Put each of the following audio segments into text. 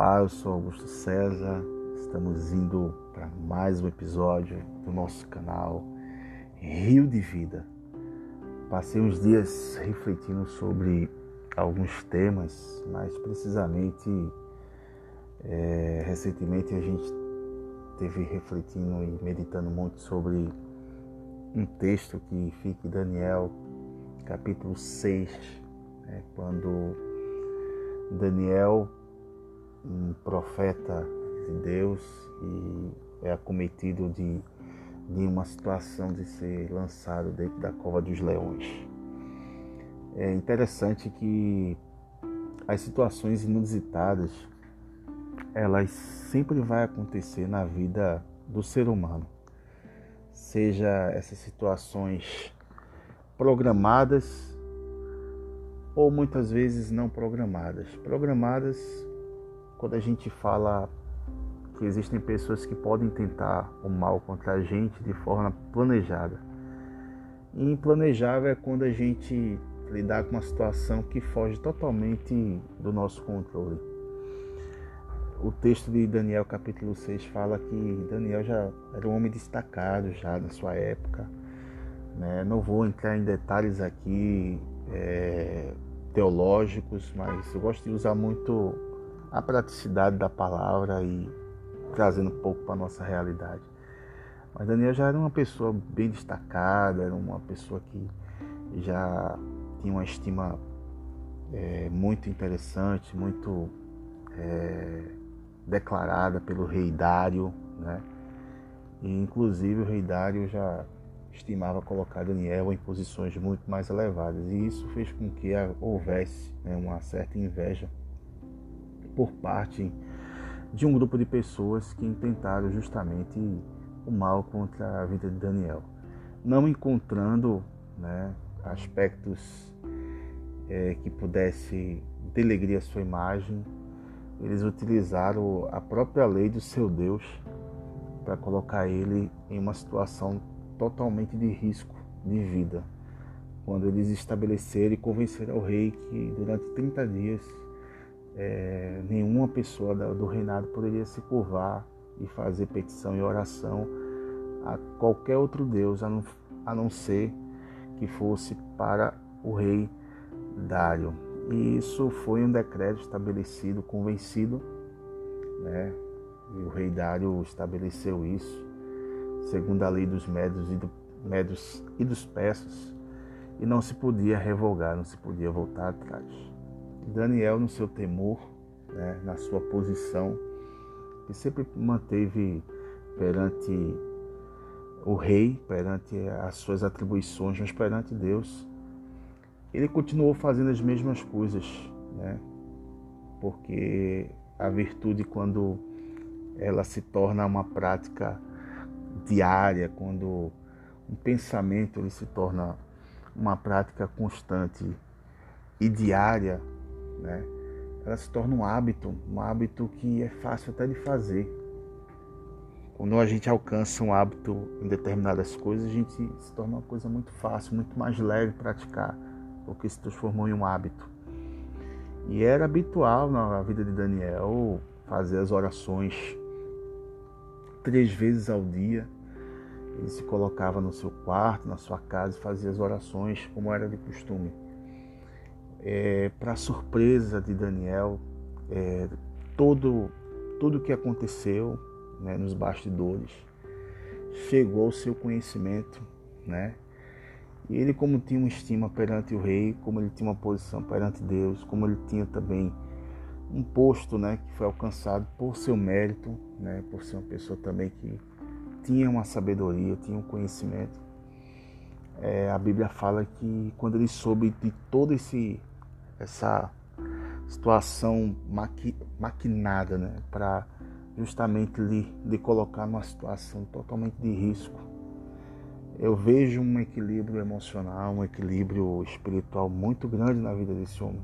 Olá, eu sou Augusto César. Estamos indo para mais um episódio do nosso canal Rio de Vida. Passei uns dias refletindo sobre alguns temas, mas precisamente é, recentemente a gente teve refletindo e meditando muito sobre um texto que fica em Daniel, capítulo 6, né, quando Daniel um profeta de Deus e é acometido de, de uma situação de ser lançado dentro da cova dos leões. É interessante que as situações inusitadas elas sempre vai acontecer na vida do ser humano. Seja essas situações programadas ou muitas vezes não programadas. Programadas quando a gente fala que existem pessoas que podem tentar o mal contra a gente de forma planejada. E implanejável é quando a gente lidar com uma situação que foge totalmente do nosso controle. O texto de Daniel capítulo 6 fala que Daniel já era um homem destacado já na sua época. Né? Não vou entrar em detalhes aqui é, teológicos, mas eu gosto de usar muito a praticidade da palavra e trazendo um pouco para a nossa realidade. Mas Daniel já era uma pessoa bem destacada, era uma pessoa que já tinha uma estima é, muito interessante, muito é, declarada pelo rei Dário, né? E, inclusive o rei Dário já estimava colocar Daniel em posições muito mais elevadas e isso fez com que houvesse né, uma certa inveja por parte de um grupo de pessoas que intentaram justamente o mal contra a vida de Daniel, não encontrando né, aspectos é, que pudesse delegrir a sua imagem, eles utilizaram a própria lei do seu Deus para colocar ele em uma situação totalmente de risco de vida. Quando eles estabeleceram e convenceram o rei que durante 30 dias é, nenhuma pessoa do reinado poderia se curvar e fazer petição e oração a qualquer outro Deus, a não, a não ser que fosse para o rei Dário. E isso foi um decreto estabelecido, convencido, né? E o rei Dário estabeleceu isso, segundo a lei dos médios e, do, médios e dos persas, e não se podia revogar, não se podia voltar atrás. Daniel, no seu temor, né, na sua posição, que sempre manteve perante o rei, perante as suas atribuições, mas perante Deus, ele continuou fazendo as mesmas coisas, né? Porque a virtude, quando ela se torna uma prática diária, quando um pensamento ele se torna uma prática constante e diária, né? Ela se torna um hábito, um hábito que é fácil até de fazer. Quando a gente alcança um hábito em determinadas coisas, a gente se torna uma coisa muito fácil, muito mais leve praticar, porque se transformou em um hábito. E era habitual na vida de Daniel fazer as orações três vezes ao dia. Ele se colocava no seu quarto, na sua casa e fazia as orações como era de costume é, para surpresa de Daniel, é, todo tudo o que aconteceu né, nos bastidores chegou ao seu conhecimento, né? E ele, como tinha uma estima perante o rei, como ele tinha uma posição perante Deus, como ele tinha também um posto, né, que foi alcançado por seu mérito, né, por ser uma pessoa também que tinha uma sabedoria, tinha um conhecimento. É, a Bíblia fala que quando ele soube de todo esse essa situação maqui, maquinada, né, para justamente lhe, lhe colocar numa situação totalmente de risco. Eu vejo um equilíbrio emocional, um equilíbrio espiritual muito grande na vida desse homem,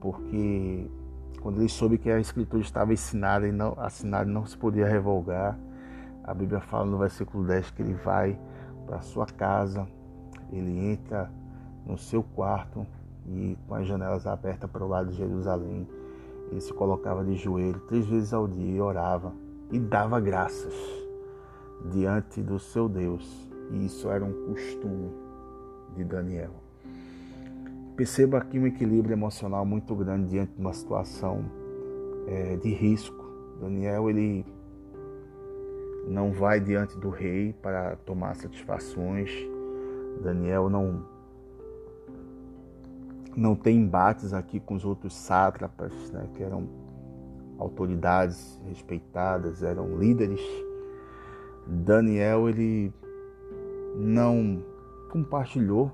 porque quando ele soube que a escritura estava ensinada e não assinada não se podia revogar, a Bíblia fala no versículo 10 que ele vai para sua casa, ele entra no seu quarto, e com as janelas abertas para o lado de Jerusalém, ele se colocava de joelho três vezes ao dia e orava e dava graças diante do seu Deus. E isso era um costume de Daniel. Perceba aqui um equilíbrio emocional muito grande diante de uma situação é, de risco. Daniel ele não vai diante do rei para tomar satisfações. Daniel não não tem embates aqui com os outros sátrapas, né, que eram autoridades respeitadas, eram líderes. Daniel ele não compartilhou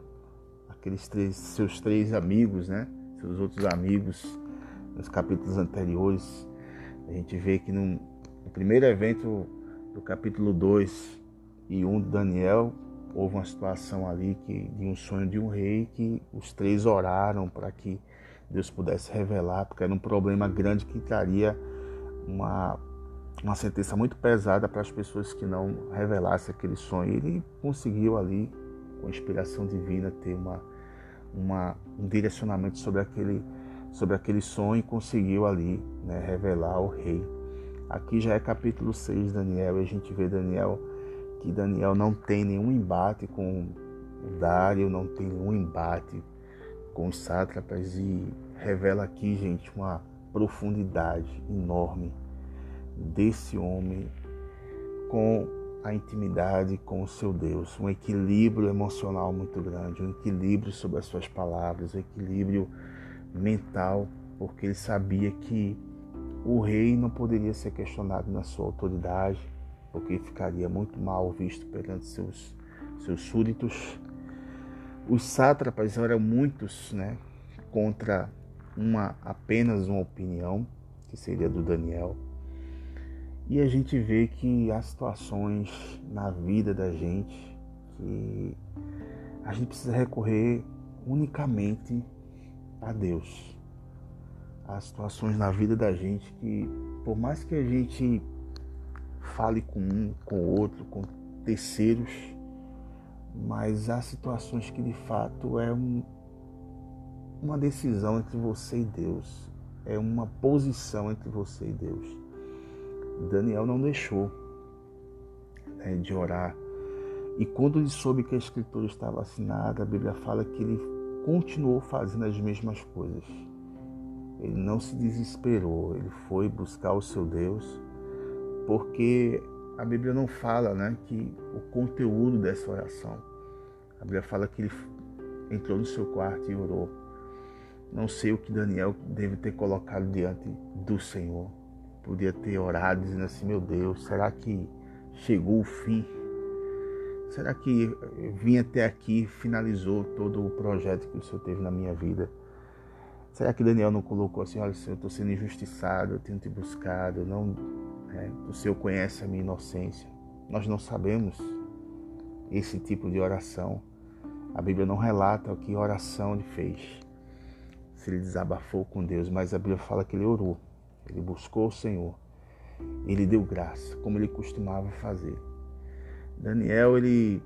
aqueles três, seus três amigos, né, seus outros amigos nos capítulos anteriores. A gente vê que no, no primeiro evento do capítulo 2 e 1 um de Daniel, houve uma situação ali que, de um sonho de um rei que os três oraram para que Deus pudesse revelar, porque era um problema grande que traria uma, uma sentença muito pesada para as pessoas que não revelassem aquele sonho. Ele conseguiu ali, com inspiração divina, ter uma, uma, um direcionamento sobre aquele, sobre aquele sonho e conseguiu ali né, revelar ao rei. Aqui já é capítulo 6 de Daniel e a gente vê Daniel que Daniel não tem nenhum embate com Dário, não tem nenhum embate com os sátrapas e revela aqui, gente, uma profundidade enorme desse homem com a intimidade com o seu Deus, um equilíbrio emocional muito grande, um equilíbrio sobre as suas palavras, um equilíbrio mental, porque ele sabia que o rei não poderia ser questionado na sua autoridade, porque ficaria muito mal visto perante seus, seus súditos. Os sátrapas eram muitos né, contra uma apenas uma opinião, que seria do Daniel. E a gente vê que há situações na vida da gente que a gente precisa recorrer unicamente a Deus. Há situações na vida da gente que, por mais que a gente fale com um, com outro, com terceiros, mas há situações que de fato é um, uma decisão entre você e Deus, é uma posição entre você e Deus. Daniel não deixou né, de orar. E quando ele soube que a escritura estava assinada, a Bíblia fala que ele continuou fazendo as mesmas coisas. Ele não se desesperou, ele foi buscar o seu Deus porque a Bíblia não fala né, que o conteúdo dessa oração. A Bíblia fala que ele entrou no seu quarto e orou. Não sei o que Daniel deve ter colocado diante do Senhor. Podia ter orado dizendo assim: Meu Deus, será que chegou o fim? Será que vim até aqui finalizou todo o projeto que o Senhor teve na minha vida? Será que Daniel não colocou assim: Olha, Senhor, eu estou sendo injustiçado, eu tenho te buscado, não é, o Senhor conhece a minha inocência. Nós não sabemos esse tipo de oração. A Bíblia não relata o que oração ele fez. Se ele desabafou com Deus, mas a Bíblia fala que ele orou. Ele buscou o Senhor. Ele deu graça, como ele costumava fazer. Daniel, ele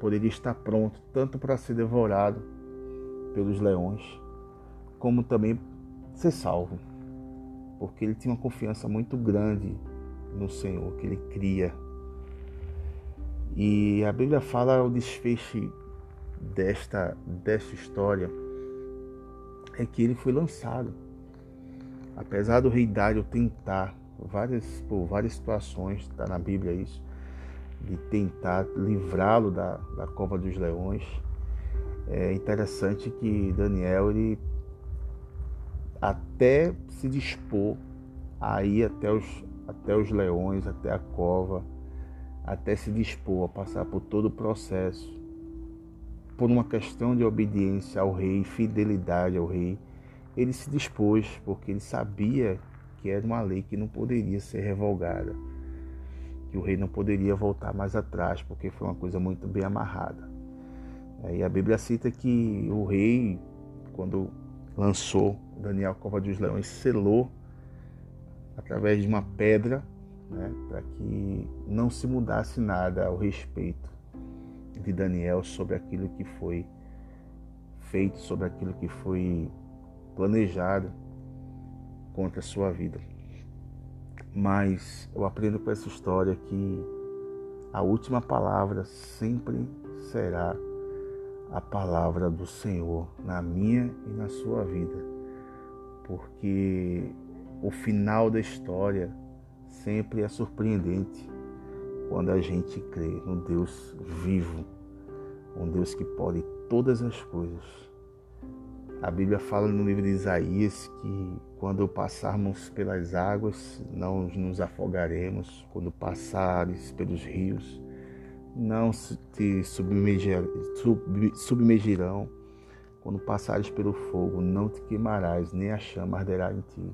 poderia estar pronto tanto para ser devorado pelos leões, como também ser salvo porque ele tinha uma confiança muito grande no Senhor, que ele cria. E a Bíblia fala o desfecho desta, desta história é que ele foi lançado. Apesar do rei Dário tentar várias, por várias situações, está na Bíblia isso, de tentar livrá-lo da, da cova dos leões, é interessante que Daniel ele até se dispor a ir até os, até os leões, até a cova, até se dispor a passar por todo o processo, por uma questão de obediência ao rei, fidelidade ao rei, ele se dispôs porque ele sabia que era uma lei que não poderia ser revogada, que o rei não poderia voltar mais atrás, porque foi uma coisa muito bem amarrada. E a Bíblia cita que o rei, quando lançou Daniel Cova dos Leões, selou através de uma pedra, né, para que não se mudasse nada ao respeito de Daniel sobre aquilo que foi feito, sobre aquilo que foi planejado contra a sua vida. Mas eu aprendo com essa história que a última palavra sempre será a palavra do Senhor na minha e na sua vida. Porque o final da história sempre é surpreendente quando a gente crê no Deus vivo, um Deus que pode todas as coisas. A Bíblia fala no livro de Isaías que quando passarmos pelas águas não nos afogaremos, quando passares pelos rios não te submergirão, quando passares pelo fogo não te queimarás, nem a chama arderá em ti.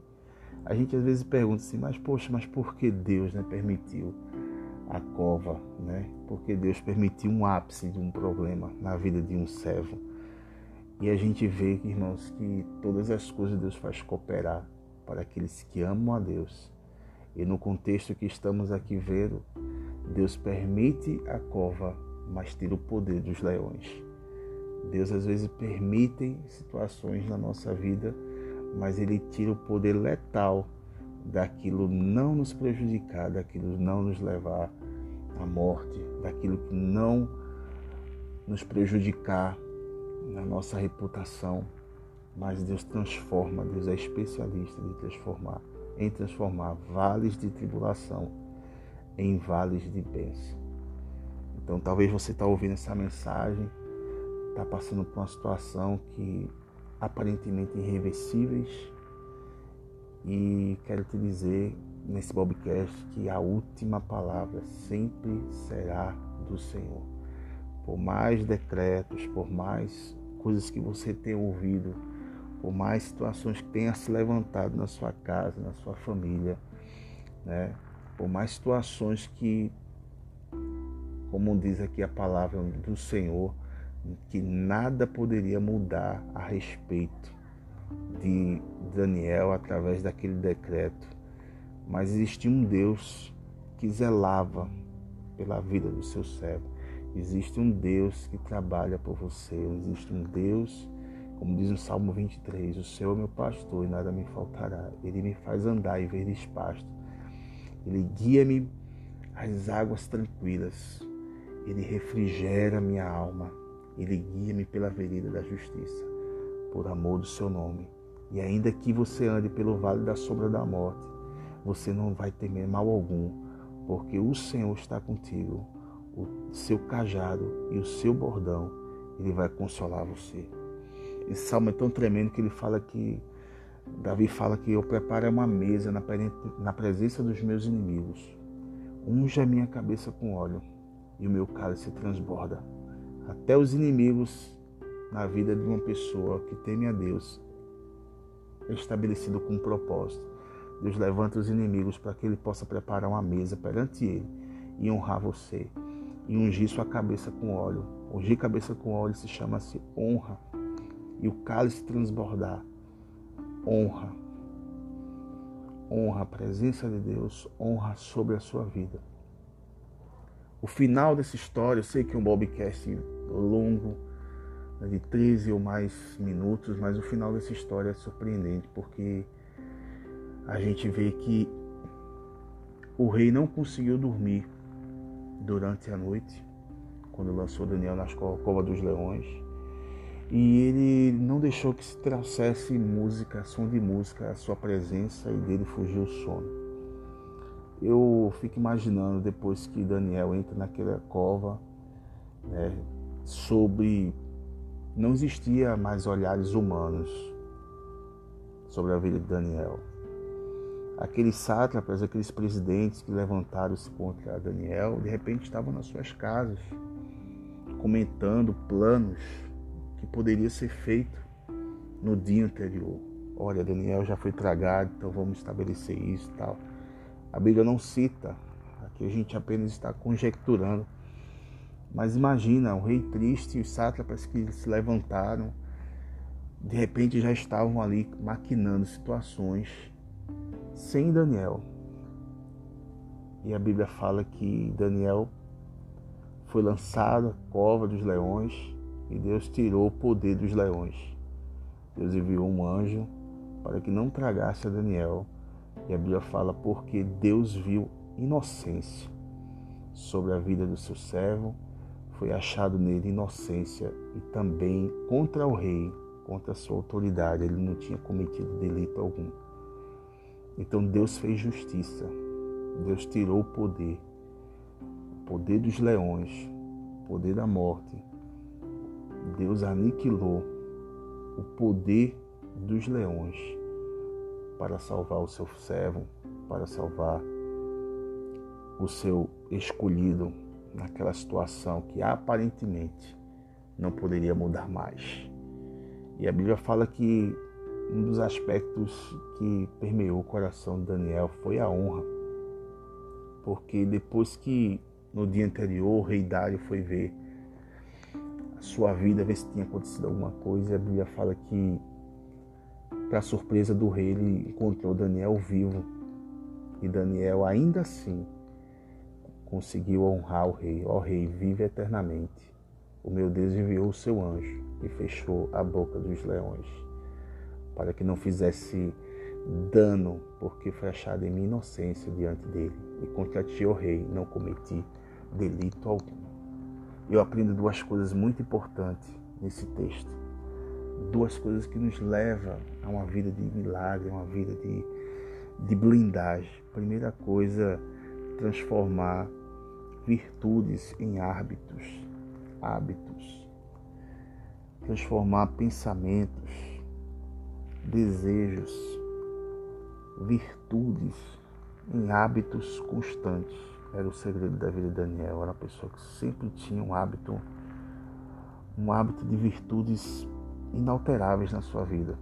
A gente às vezes pergunta assim, mas poxa, mas por que Deus né, permitiu a cova, né? Porque Deus permitiu um ápice de um problema na vida de um servo. E a gente vê, irmãos, que todas as coisas Deus faz cooperar para aqueles que amam a Deus. E no contexto que estamos aqui vendo, Deus permite a cova, mas tira o poder dos leões. Deus às vezes permite situações na nossa vida mas ele tira o poder letal daquilo não nos prejudicar, daquilo não nos levar à morte, daquilo que não nos prejudicar na nossa reputação. Mas Deus transforma, Deus é especialista de transformar, em transformar vales de tribulação em vales de bênção. Então talvez você está ouvindo essa mensagem, está passando por uma situação que aparentemente irreversíveis. E quero te dizer nesse Bobcast que a última palavra sempre será do Senhor. Por mais decretos, por mais coisas que você tenha ouvido, por mais situações que tenha se levantado na sua casa, na sua família, né? por mais situações que, como diz aqui a palavra do Senhor, que nada poderia mudar a respeito de Daniel através daquele decreto, mas existia um Deus que zelava pela vida do seu servo. Existe um Deus que trabalha por você, existe um Deus, como diz no Salmo 23, o Senhor é meu pastor e nada me faltará. Ele me faz andar em verdes pastos. Ele guia-me às águas tranquilas. Ele refrigera minha alma. Ele guia-me pela vereda da justiça, por amor do seu nome. E ainda que você ande pelo vale da sombra da morte, você não vai temer mal algum, porque o Senhor está contigo. O seu cajado e o seu bordão, ele vai consolar você. Esse salmo é tão tremendo que ele fala que Davi fala que eu preparo uma mesa na presença dos meus inimigos. Unja a minha cabeça com óleo e o meu cálice transborda. Até os inimigos na vida de uma pessoa que teme a Deus é estabelecido com um propósito. Deus levanta os inimigos para que ele possa preparar uma mesa perante ele e honrar você e ungir sua cabeça com óleo. Ungir cabeça com óleo se chama-se honra. E o cálice transbordar. Honra. Honra a presença de Deus, honra sobre a sua vida. O final dessa história, eu sei que é um Bobcast longo, de 13 ou mais minutos, mas o final dessa história é surpreendente, porque a gente vê que o rei não conseguiu dormir durante a noite, quando lançou Daniel nas cova dos leões, e ele não deixou que se trouxesse música, som de música, a sua presença, e dele fugiu o sono. Eu fico imaginando depois que Daniel entra naquela cova, né, sobre. Não existia mais olhares humanos sobre a vida de Daniel. Aqueles sátrapas, aqueles presidentes que levantaram-se contra Daniel, de repente estavam nas suas casas, comentando planos que poderia ser feito no dia anterior. Olha, Daniel já foi tragado, então vamos estabelecer isso e tal. A Bíblia não cita, aqui a gente apenas está conjecturando. Mas imagina, o rei triste e os sátrapas que se levantaram, de repente já estavam ali maquinando situações sem Daniel. E a Bíblia fala que Daniel foi lançado à cova dos leões e Deus tirou o poder dos leões. Deus enviou um anjo para que não tragasse a Daniel. E a Bíblia fala porque Deus viu inocência sobre a vida do seu servo, foi achado nele inocência e também contra o rei, contra a sua autoridade, ele não tinha cometido delito algum. Então Deus fez justiça, Deus tirou o poder, o poder dos leões, o poder da morte. Deus aniquilou o poder dos leões para salvar o seu servo, para salvar o seu escolhido naquela situação que aparentemente não poderia mudar mais. E a Bíblia fala que um dos aspectos que permeou o coração de Daniel foi a honra. Porque depois que no dia anterior o rei Dário foi ver a sua vida, ver se tinha acontecido alguma coisa, a Bíblia fala que, para surpresa do rei, ele encontrou Daniel vivo. E Daniel, ainda assim, conseguiu honrar o rei. Ó rei, vive eternamente. O meu Deus enviou o seu anjo e fechou a boca dos leões, para que não fizesse dano, porque foi achada em minha inocência diante dele. E contra ti, ó rei, não cometi delito algum. Eu aprendo duas coisas muito importantes nesse texto. Duas coisas que nos levam a uma vida de milagre, uma vida de, de blindagem. Primeira coisa, transformar virtudes em hábitos, hábitos, transformar pensamentos, desejos, virtudes em hábitos constantes. Era o segredo da vida de Daniel. Era uma pessoa que sempre tinha um hábito, um hábito de virtudes inalteráveis na sua vida.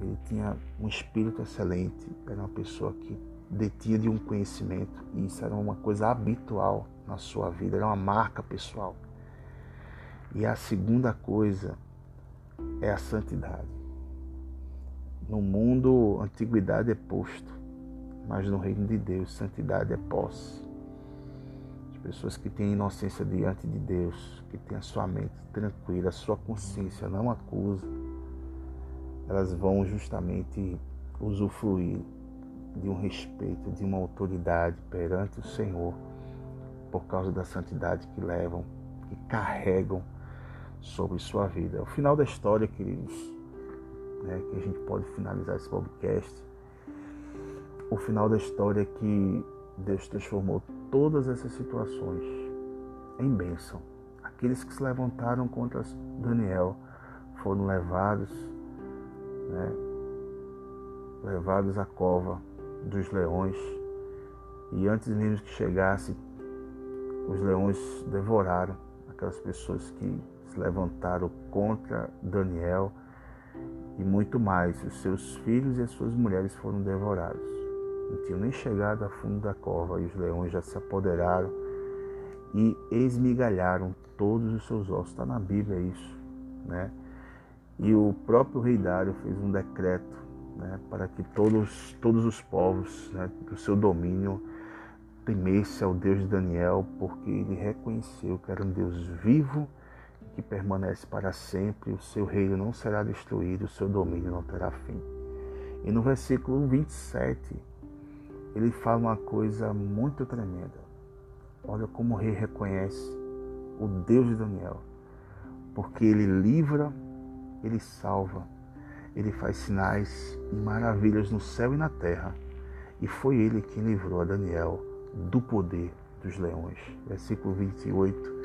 Ele tinha um espírito excelente, era uma pessoa que detinha de um conhecimento e isso era uma coisa habitual na sua vida, era uma marca pessoal. E a segunda coisa é a santidade. No mundo, antiguidade é posto, mas no reino de Deus, santidade é posse. As pessoas que têm inocência diante de Deus, que têm a sua mente tranquila, a sua consciência não acusa, elas vão justamente usufruir de um respeito, de uma autoridade perante o Senhor, por causa da santidade que levam, que carregam sobre sua vida. O final da história, queridos, né, que a gente pode finalizar esse podcast, o final da história é que Deus transformou todas essas situações em bênção. Aqueles que se levantaram contra Daniel foram levados, né, levados à cova dos leões. E antes mesmo que chegasse, os leões devoraram aquelas pessoas que se levantaram contra Daniel e muito mais. Os seus filhos e as suas mulheres foram devorados. Não tinham nem chegado a fundo da cova e os leões já se apoderaram e esmigalharam todos os seus ossos. Está na Bíblia isso, né? E o próprio rei Dário fez um decreto né, para que todos, todos os povos né, do seu domínio temesse ao Deus de Daniel, porque ele reconheceu que era um Deus vivo que permanece para sempre, o seu reino não será destruído, o seu domínio não terá fim. E no versículo 27, ele fala uma coisa muito tremenda. Olha como o rei reconhece o Deus de Daniel, porque ele livra, ele salva, ele faz sinais e maravilhas no céu e na terra. E foi ele quem livrou a Daniel do poder dos leões. Versículo 28.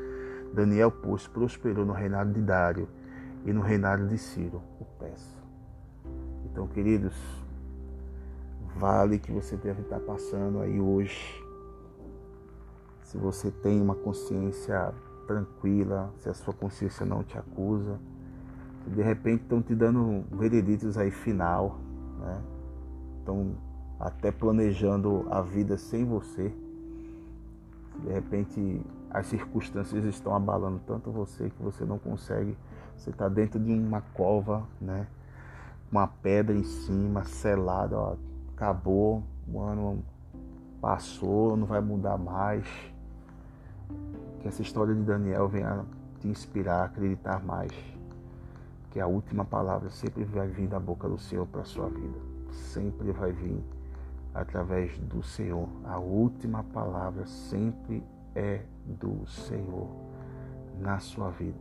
Daniel, pois, prosperou no reinado de Dário e no reinado de Ciro, o Peço. Então, queridos, vale que você deve estar passando aí hoje. Se você tem uma consciência tranquila, se a sua consciência não te acusa, de repente estão te dando vereditos aí final, né? Estão até planejando a vida sem você. De repente as circunstâncias estão abalando tanto você que você não consegue. Você está dentro de uma cova, né? Uma pedra em cima, selada, ó, acabou, o ano passou, não vai mudar mais. Que essa história de Daniel venha te inspirar a acreditar mais que a última palavra sempre vai vir da boca do Senhor para a sua vida. sempre vai vir através do Senhor. A última palavra sempre é do Senhor na sua vida.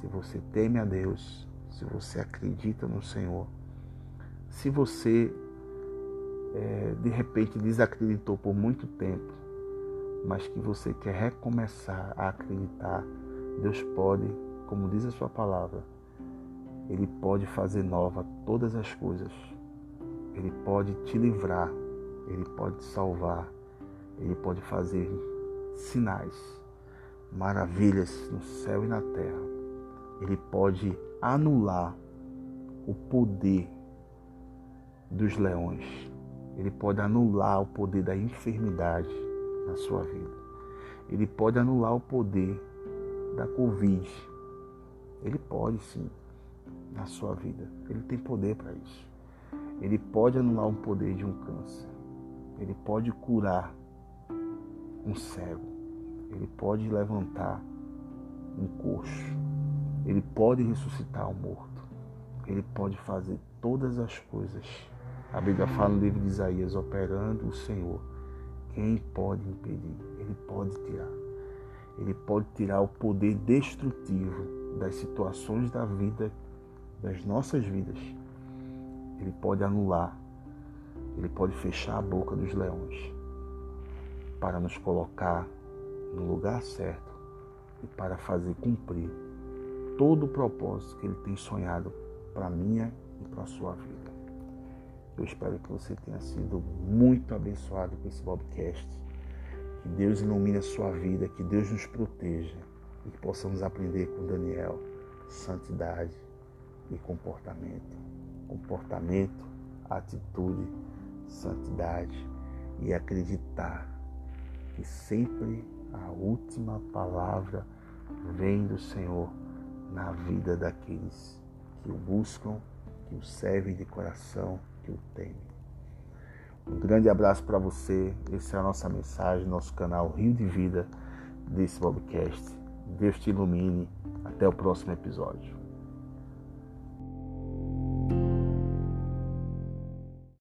Se você teme a Deus, se você acredita no Senhor, se você é, de repente desacreditou por muito tempo, mas que você quer recomeçar a acreditar, Deus pode, como diz a sua palavra, Ele pode fazer nova todas as coisas. Ele pode te livrar, Ele pode te salvar, Ele pode fazer sinais, maravilhas no céu e na terra. Ele pode anular o poder dos leões. Ele pode anular o poder da enfermidade na sua vida. Ele pode anular o poder da Covid. Ele pode sim na sua vida. Ele tem poder para isso. Ele pode anular o poder de um câncer. Ele pode curar um cego. Ele pode levantar um coxo. Ele pode ressuscitar um morto. Ele pode fazer todas as coisas. A Bíblia fala no livro de Isaías, operando o Senhor. Quem pode impedir? Ele pode tirar. Ele pode tirar o poder destrutivo das situações da vida, das nossas vidas. Ele pode anular. Ele pode fechar a boca dos leões para nos colocar no lugar certo e para fazer cumprir todo o propósito que Ele tem sonhado para a minha e para a sua vida. Eu espero que você tenha sido muito abençoado com esse Bobcast. Que Deus ilumine a sua vida, que Deus nos proteja e que possamos aprender com Daniel santidade e comportamento. Comportamento, atitude, santidade e acreditar que sempre a última palavra vem do Senhor na vida daqueles que o buscam, que o servem de coração, que o temem. Um grande abraço para você. Essa é a nossa mensagem, nosso canal Rio de Vida desse podcast. Deus te ilumine. Até o próximo episódio.